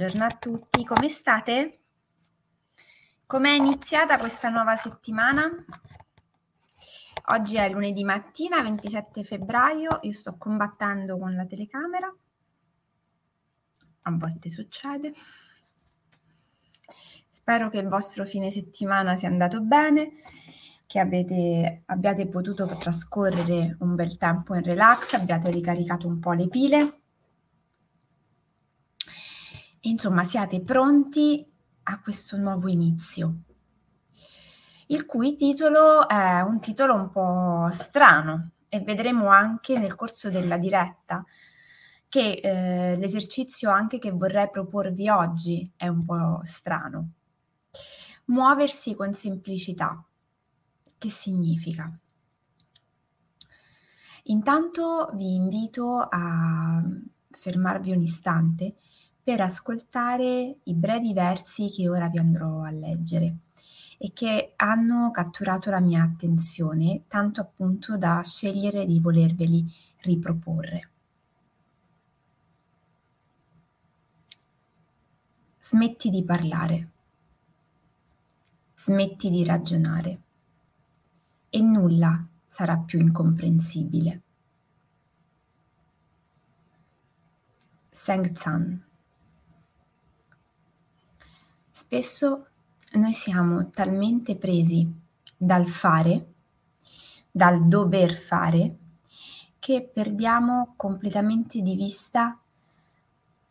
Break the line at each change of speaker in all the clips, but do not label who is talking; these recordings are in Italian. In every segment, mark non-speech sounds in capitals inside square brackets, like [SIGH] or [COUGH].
Buongiorno a tutti, come state? Com'è iniziata questa nuova settimana? Oggi è lunedì mattina, 27 febbraio, io sto combattendo con la telecamera, a volte succede. Spero che il vostro fine settimana sia andato bene, che avete, abbiate potuto trascorrere un bel tempo in relax, abbiate ricaricato un po' le pile insomma siate pronti a questo nuovo inizio, il cui titolo è un titolo un po' strano e vedremo anche nel corso della diretta che eh, l'esercizio anche che vorrei proporvi oggi è un po' strano. Muoversi con semplicità. Che significa? Intanto vi invito a fermarvi un istante per ascoltare i brevi versi che ora vi andrò a leggere e che hanno catturato la mia attenzione, tanto appunto da scegliere di volerveli riproporre. Smetti di parlare, smetti di ragionare e nulla sarà più incomprensibile. Seng Zan Spesso noi siamo talmente presi dal fare, dal dover fare, che perdiamo completamente di vista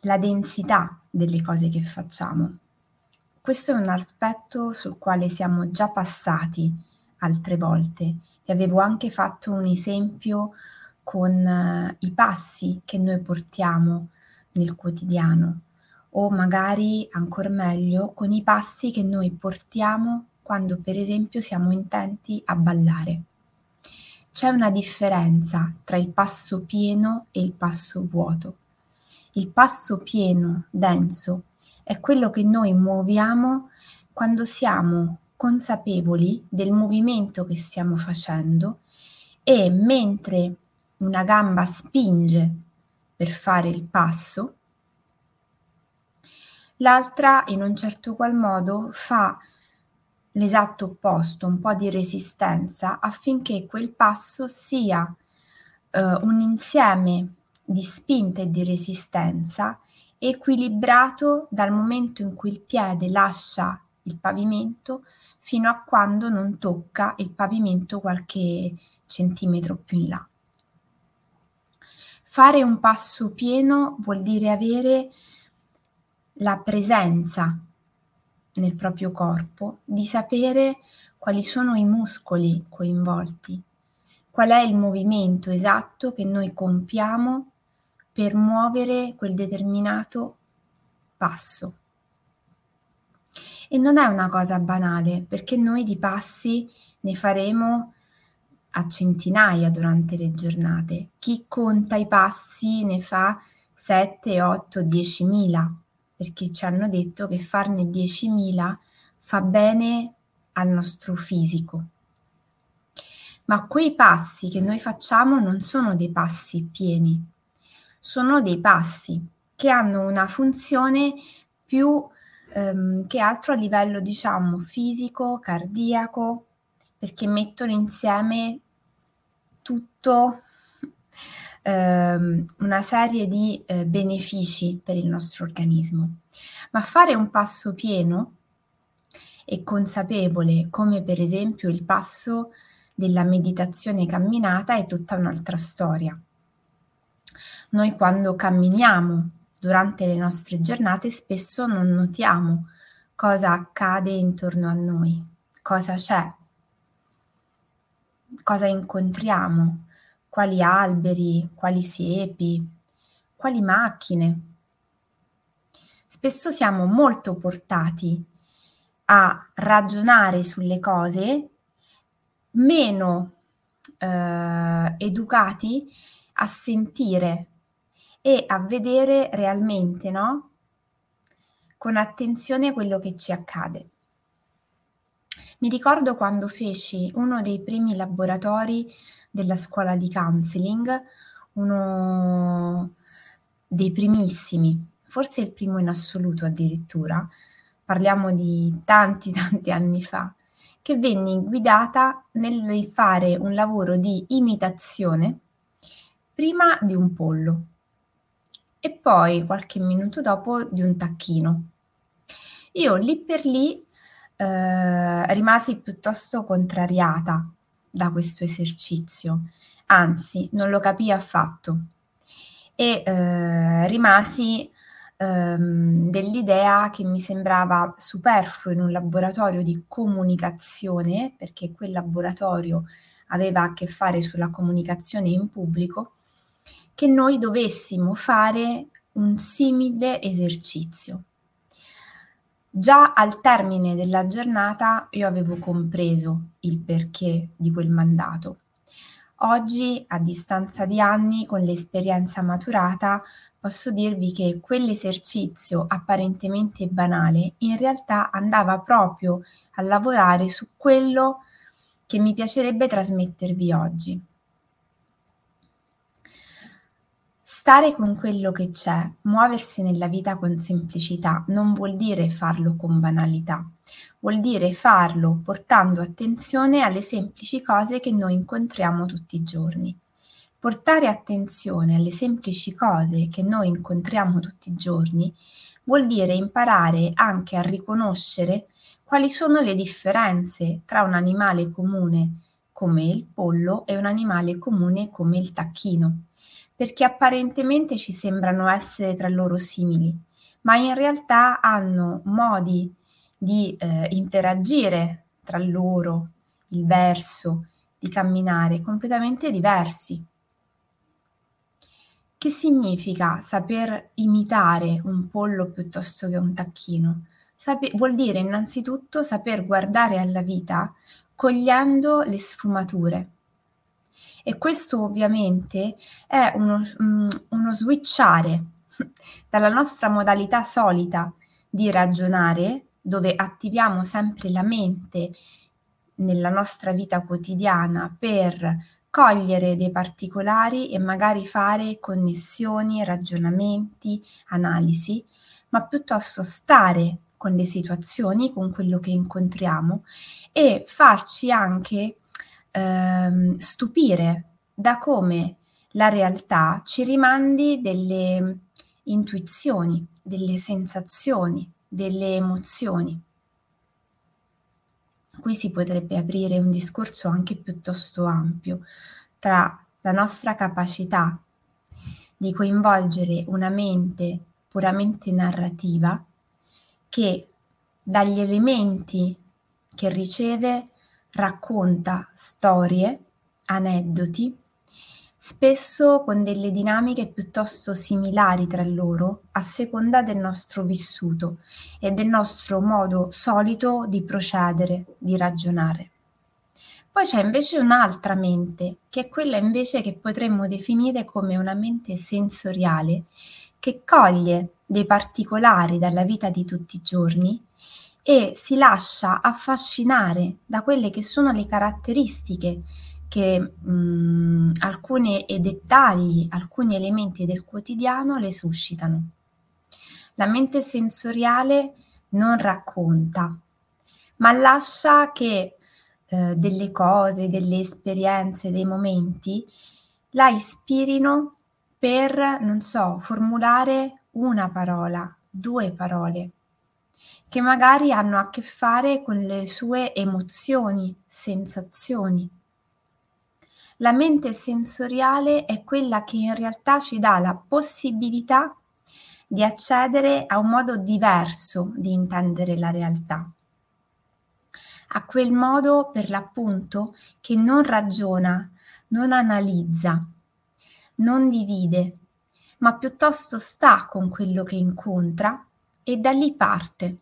la densità delle cose che facciamo. Questo è un aspetto sul quale siamo già passati altre volte. Vi avevo anche fatto un esempio con uh, i passi che noi portiamo nel quotidiano o magari ancor meglio con i passi che noi portiamo quando per esempio siamo intenti a ballare. C'è una differenza tra il passo pieno e il passo vuoto. Il passo pieno, denso, è quello che noi muoviamo quando siamo consapevoli del movimento che stiamo facendo e mentre una gamba spinge per fare il passo, l'altra in un certo qual modo fa l'esatto opposto, un po' di resistenza affinché quel passo sia eh, un insieme di spinta e di resistenza equilibrato dal momento in cui il piede lascia il pavimento fino a quando non tocca il pavimento qualche centimetro più in là. Fare un passo pieno vuol dire avere la presenza nel proprio corpo di sapere quali sono i muscoli coinvolti, qual è il movimento esatto che noi compiamo per muovere quel determinato passo. E non è una cosa banale, perché noi di passi ne faremo a centinaia durante le giornate. Chi conta i passi ne fa 7, 8, 10 mila perché ci hanno detto che farne 10.000 fa bene al nostro fisico. Ma quei passi che noi facciamo non sono dei passi pieni, sono dei passi che hanno una funzione più ehm, che altro a livello, diciamo, fisico, cardiaco, perché mettono insieme tutto ehm, una serie di eh, benefici per il nostro organismo. Ma fare un passo pieno e consapevole, come per esempio il passo della meditazione camminata, è tutta un'altra storia. Noi quando camminiamo durante le nostre giornate spesso non notiamo cosa accade intorno a noi, cosa c'è, cosa incontriamo, quali alberi, quali siepi, quali macchine. Spesso siamo molto portati a ragionare sulle cose, meno eh, educati a sentire e a vedere realmente, no? Con attenzione quello che ci accade. Mi ricordo quando feci uno dei primi laboratori della scuola di counseling, uno dei primissimi. forse il primo in assoluto addirittura, parliamo di tanti [LAUGHS] tanti anni fa, che venni guidata nel fare un lavoro di imitazione prima di un pollo e poi qualche minuto dopo di un tacchino. Io lì per lì eh, rimasi piuttosto contrariata da questo esercizio, anzi non lo capii affatto e eh, rimasi ehm, dell'idea che mi sembrava superfluo in un laboratorio di comunicazione, perché quel laboratorio aveva a che fare sulla comunicazione in pubblico, che noi dovessimo fare un simile esercizio. Già al termine della giornata io avevo compreso il perché di quel mandato. Oggi, a distanza di anni, con l'esperienza maturata, posso dirvi che quell'esercizio apparentemente banale in realtà andava proprio a lavorare su quello che mi piacerebbe trasmettervi oggi. Stare con quello che c'è, muoversi nella vita con semplicità, non vuol dire farlo con banalità, vuol dire farlo portando attenzione alle semplici cose che noi incontriamo tutti i giorni. Portare attenzione alle semplici cose che noi incontriamo tutti i giorni vuol dire imparare anche a riconoscere quali sono le differenze tra un animale comune come il pollo e un animale comune come il tacchino perché apparentemente ci sembrano essere tra loro simili, ma in realtà hanno modi di eh, interagire tra loro, il verso, di camminare completamente diversi. Che significa saper imitare un pollo piuttosto che un tacchino? Sape- vuol dire innanzitutto saper guardare alla vita cogliendo le sfumature, e questo ovviamente è uno, um, uno switchare [LAUGHS] dalla nostra modalità solita di ragionare, dove attiviamo sempre la mente nella nostra vita quotidiana per cogliere dei particolari e magari fare connessioni, ragionamenti, analisi, ma piuttosto stare con le situazioni, con quello che incontriamo e farci anche ehm, stupire da come la realtà ci rimandi delle intuizioni, delle sensazioni, delle emozioni. Qui si potrebbe aprire un discorso anche piuttosto ampio tra la nostra capacità di coinvolgere una mente puramente narrativa che dagli elementi che riceve racconta storie, aneddoti, spesso con delle dinamiche piuttosto similari tra loro a seconda del nostro vissuto e del nostro modo solito di procedere, di ragionare. Poi c'è invece un'altra mente, che è quella invece che potremmo definire come una mente sensoriale, che coglie dei particolari dalla vita di tutti i giorni e si lascia affascinare da quelle che sono le caratteristiche che mh, alcuni dettagli, alcuni elementi del quotidiano le suscitano. La mente sensoriale non racconta, ma lascia che eh, delle cose, delle esperienze, dei momenti la ispirino per, non so, formulare una parola, due parole che magari hanno a che fare con le sue emozioni, sensazioni. La mente sensoriale è quella che in realtà ci dà la possibilità di accedere a un modo diverso di intendere la realtà, a quel modo per l'appunto che non ragiona, non analizza, non divide, ma piuttosto sta con quello che incontra e da lì parte.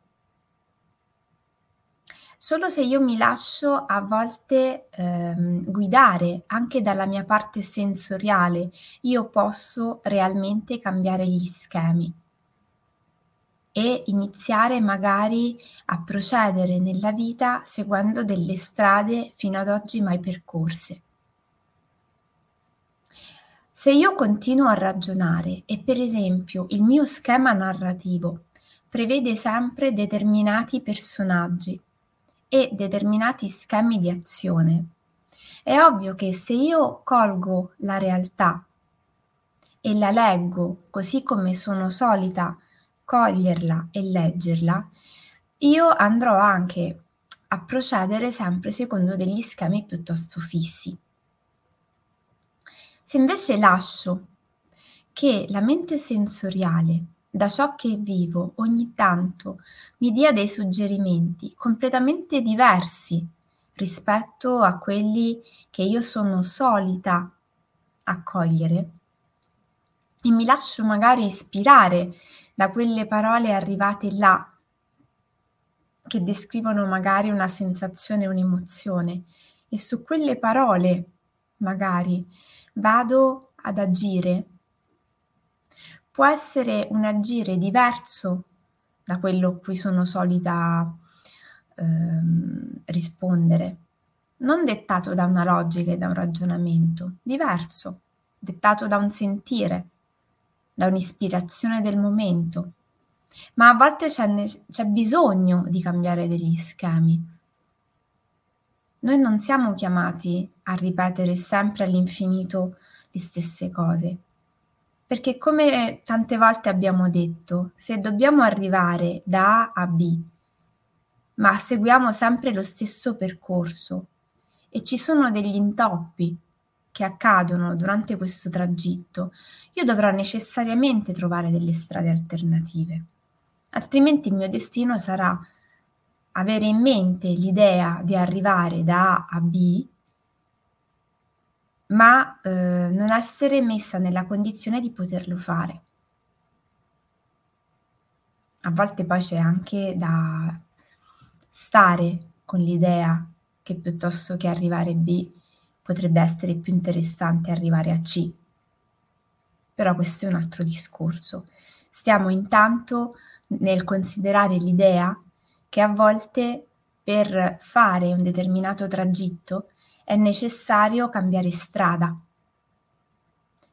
Solo se io mi lascio a volte ehm, guidare anche dalla mia parte sensoriale, io posso realmente cambiare gli schemi e iniziare magari a procedere nella vita seguendo delle strade fino ad oggi mai percorse. Se io continuo a ragionare e per esempio il mio schema narrativo prevede sempre determinati personaggi e determinati schemi di azione, è ovvio che se io colgo la realtà e la leggo così come sono solita coglierla e leggerla, io andrò anche a procedere sempre secondo degli schemi piuttosto fissi. Se invece lascio che la mente sensoriale, da ciò che vivo, ogni tanto mi dia dei suggerimenti completamente diversi rispetto a quelli che io sono solita accogliere e mi lascio magari ispirare da quelle parole arrivate là che descrivono magari una sensazione, un'emozione. E su quelle parole magari vado ad agire, può essere un agire diverso da quello a cui sono solita ehm, rispondere, non dettato da una logica e da un ragionamento, diverso, dettato da un sentire, da un'ispirazione del momento. Ma a volte c'è, c'è bisogno di cambiare degli schemi. Noi non siamo chiamati a ripetere sempre all'infinito le stesse cose, perché come tante volte abbiamo detto, se dobbiamo arrivare da A a B, ma seguiamo sempre lo stesso percorso e ci sono degli intoppi che accadono durante questo tragitto, io dovrò necessariamente trovare delle strade alternative. Altrimenti il mio destino sarà avere in mente l'idea di arrivare da A a B, ma eh, non essere messa nella condizione di poterlo fare. A volte poi c'è anche da stare con l'idea che piuttosto che arrivare B potrebbe essere più interessante arrivare a C. Però questo è un altro discorso. Stiamo intanto nel considerare l'idea che a volte per fare un determinato tragitto è necessario cambiare strada,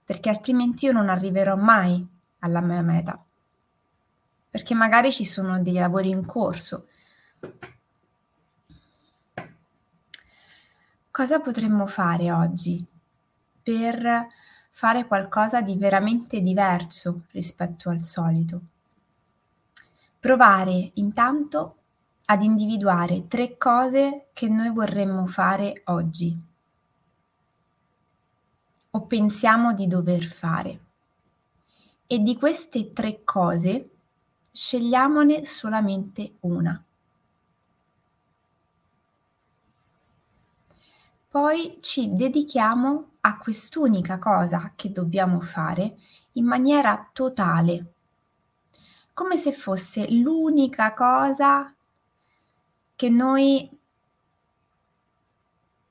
perché altrimenti io non arriverò mai alla mia meta, perché magari ci sono dei lavori in corso. Cosa potremmo fare oggi per fare qualcosa di veramente diverso rispetto al solito? Provare intanto ad individuare tre cose che noi vorremmo fare oggi o pensiamo di dover fare. E di queste tre cose scegliamone solamente una. Poi ci dedichiamo a quest'unica cosa che dobbiamo fare in maniera totale, come se fosse l'unica cosa che noi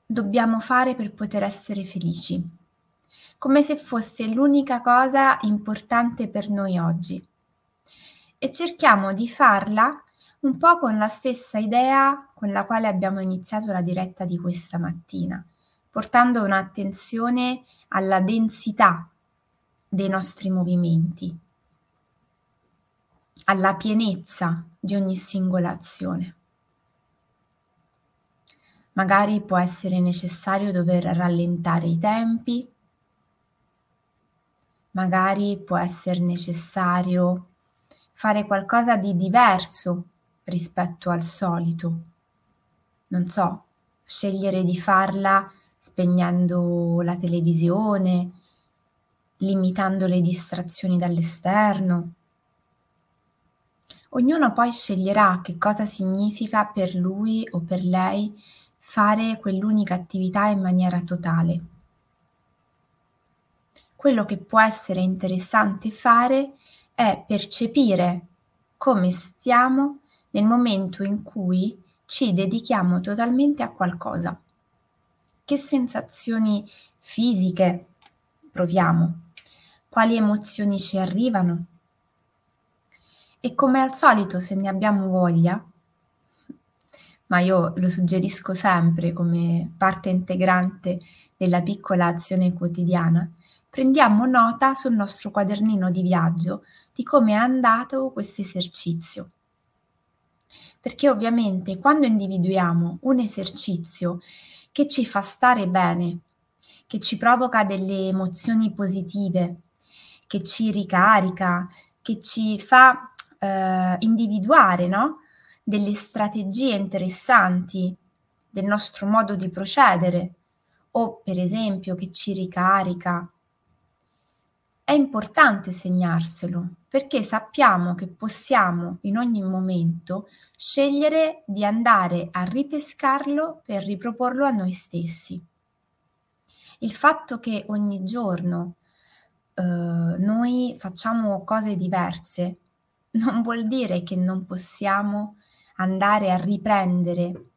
dobbiamo fare per poter essere felici, come se fosse l'unica cosa importante per noi oggi. E cerchiamo di farla un po' con la stessa idea con la quale abbiamo iniziato la diretta di questa mattina, portando un'attenzione alla densità dei nostri movimenti, alla pienezza di ogni singola azione. Magari può essere necessario dover rallentare i tempi, magari può essere necessario fare qualcosa di diverso rispetto al solito. Non so, scegliere di farla spegnendo la televisione, limitando le distrazioni dall'esterno. Ognuno poi sceglierà che cosa significa per lui o per lei fare quell'unica attività in maniera totale. Quello che può essere interessante fare è percepire come stiamo nel momento in cui ci dedichiamo totalmente a qualcosa. Che sensazioni fisiche proviamo? Quali emozioni ci arrivano? E come al solito, se ne abbiamo voglia, ma io lo suggerisco sempre come parte integrante della piccola azione quotidiana, prendiamo nota sul nostro quadernino di viaggio di come è andato questo esercizio. Perché ovviamente quando individuiamo un esercizio che ci fa stare bene, che ci provoca delle emozioni positive, che ci ricarica, che ci fa eh, individuare no? Delle strategie interessanti del nostro modo di procedere o per esempio che ci ricarica. È importante segnarselo perché sappiamo che possiamo in ogni momento scegliere di andare a ripescarlo per riproporlo a noi stessi. Il fatto che ogni giorno eh, noi facciamo cose diverse non vuol dire che non possiamo andare a riprendere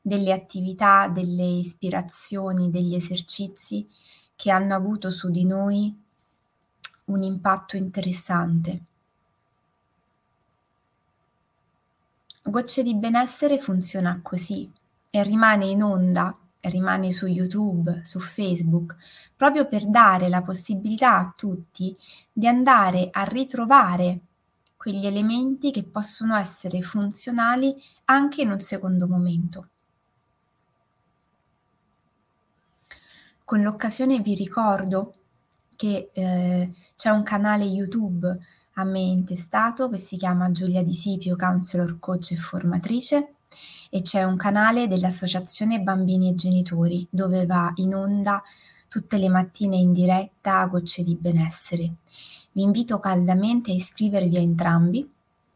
delle attività, delle ispirazioni, degli esercizi che hanno avuto su di noi un impatto interessante. Gocce di benessere funziona così e rimane in onda, rimane su YouTube, su Facebook, proprio per dare la possibilità a tutti di andare a ritrovare quegli elementi che possono essere funzionali anche in un secondo momento. Con l'occasione vi ricordo che eh, c'è un canale YouTube a me intestato che si chiama Giulia Di Sipio, counselor, coach e formatrice e c'è un canale dell'Associazione Bambini e Genitori dove va in onda tutte le mattine in diretta Gocce di Benessere. Vi invito caldamente a iscrivervi a entrambi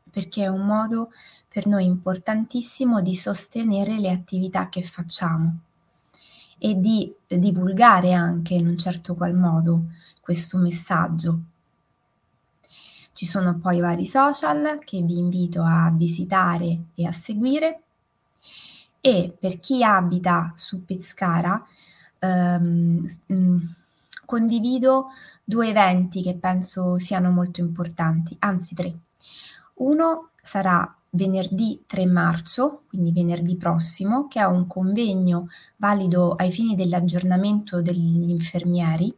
perché è un modo per noi importantissimo di sostenere le attività che facciamo e di divulgare anche in un certo qual modo questo messaggio. Ci sono poi vari social che vi invito a visitare e a seguire e per chi abita su Pescara ehm, mm, condivido due eventi che penso siano molto importanti, anzi tre. Uno sarà venerdì 3 marzo, quindi venerdì prossimo, che è un convegno valido ai fini dell'aggiornamento degli infermieri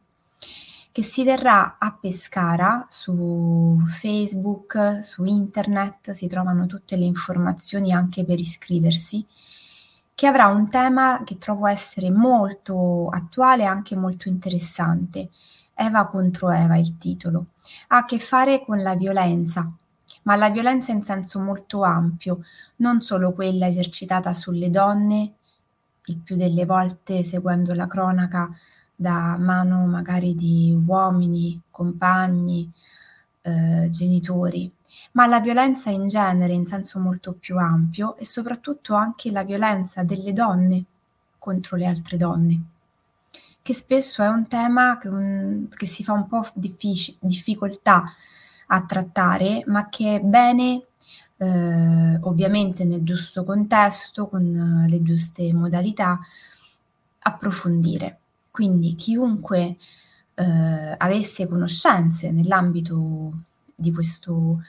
che si terrà a Pescara su Facebook, su internet, si trovano tutte le informazioni anche per iscriversi, che avrà un tema che trovo essere molto attuale e anche molto interessante. Eva contro Eva il titolo. Ha a che fare con la violenza, ma la violenza in senso molto ampio, non solo quella esercitata sulle donne, il più delle volte seguendo la cronaca da mano magari di uomini, compagni, eh, genitori, ma la violenza in genere in senso molto più ampio e soprattutto anche la violenza delle donne contro le altre donne, che spesso è un tema che, un, che si fa un po' diffic- difficoltà a trattare, ma che è bene eh, ovviamente nel giusto contesto, con le giuste modalità, approfondire. Quindi chiunque eh, avesse conoscenze nell'ambito di questo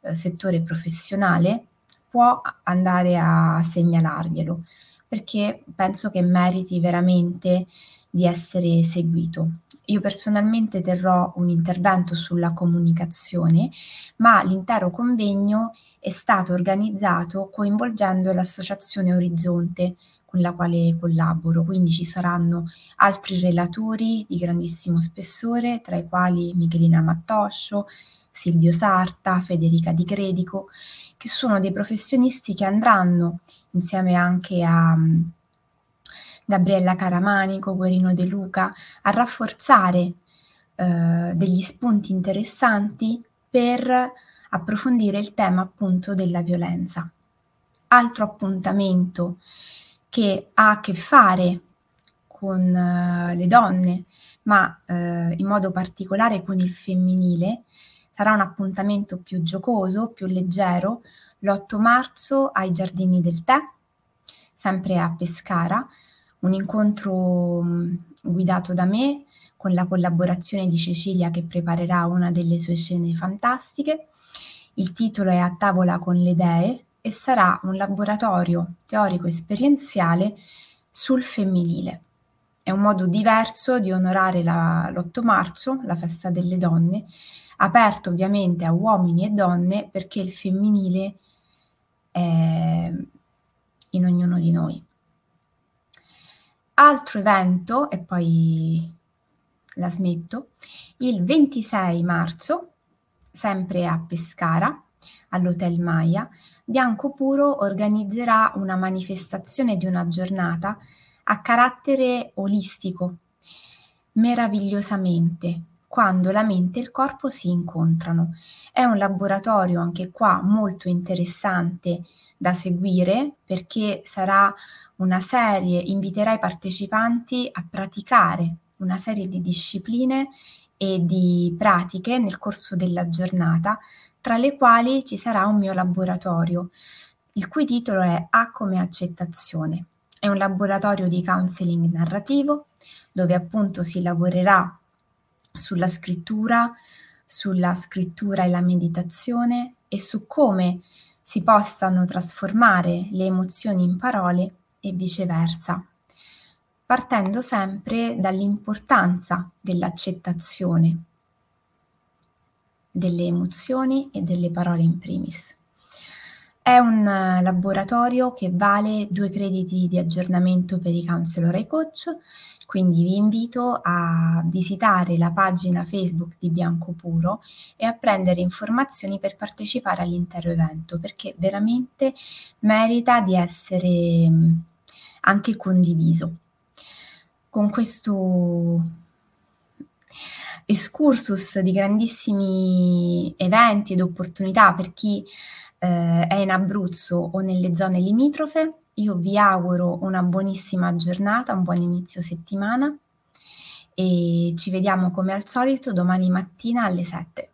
eh, settore professionale può andare a segnalarglielo perché penso che meriti veramente di essere seguito. Io personalmente terrò un intervento sulla comunicazione, ma l'intero convegno è stato organizzato coinvolgendo l'Associazione Orizzonte con la quale collaboro, quindi ci saranno altri relatori di grandissimo spessore, tra i quali Michelina Mattoscio, Silvio Sarta, Federica Di Credico, che sono dei professionisti che andranno insieme anche a Gabriella Caramanico, Guerino De Luca, a rafforzare eh, degli spunti interessanti per approfondire il tema appunto della violenza. Altro appuntamento che ha a che fare con uh, le donne, ma uh, in modo particolare con il femminile, sarà un appuntamento più giocoso, più leggero, l'8 marzo ai Giardini del Tè, sempre a Pescara, un incontro mm, guidato da me con la collaborazione di Cecilia che preparerà una delle sue scene fantastiche. Il titolo è A tavola con le idee e sarà un laboratorio teorico esperienziale sul femminile. è un modo diverso di onorare la, l'8 marzo, la festa delle donne, aperto ovviamente a uomini e donne perché il femminile è in ognuno di noi. Altro evento, e poi la smetto, il 26 marzo, sempre a Pescara, all'Hotel Maya, Bianco Puro organizzerà una manifestazione di una giornata a carattere olistico, meravigliosamente, quando la mente e il corpo si incontrano. È un laboratorio anche qua molto interessante da seguire perché sarà una serie, inviterà i partecipanti a praticare una serie di discipline e di pratiche nel corso della giornata, tra le quali ci sarà un mio laboratorio, il cui titolo è A come accettazione. È un laboratorio di counseling narrativo dove appunto si lavorerà sulla scrittura, sulla scrittura e la meditazione e su come si possano trasformare le emozioni in parole e viceversa, partendo sempre dall'importanza dell'accettazione delle emozioni e delle parole in primis. È un laboratorio che vale due crediti di aggiornamento per i counselor e i coach, quindi vi invito a visitare la pagina Facebook di Bianco Puro e a prendere informazioni per partecipare all'intero evento, perché veramente merita di essere anche condiviso. Con questo excursus di grandissimi eventi ed opportunità per chi eh, è in Abruzzo o nelle zone limitrofe. Io vi auguro una buonissima giornata, un buon inizio settimana e ci vediamo come al solito domani mattina alle 7.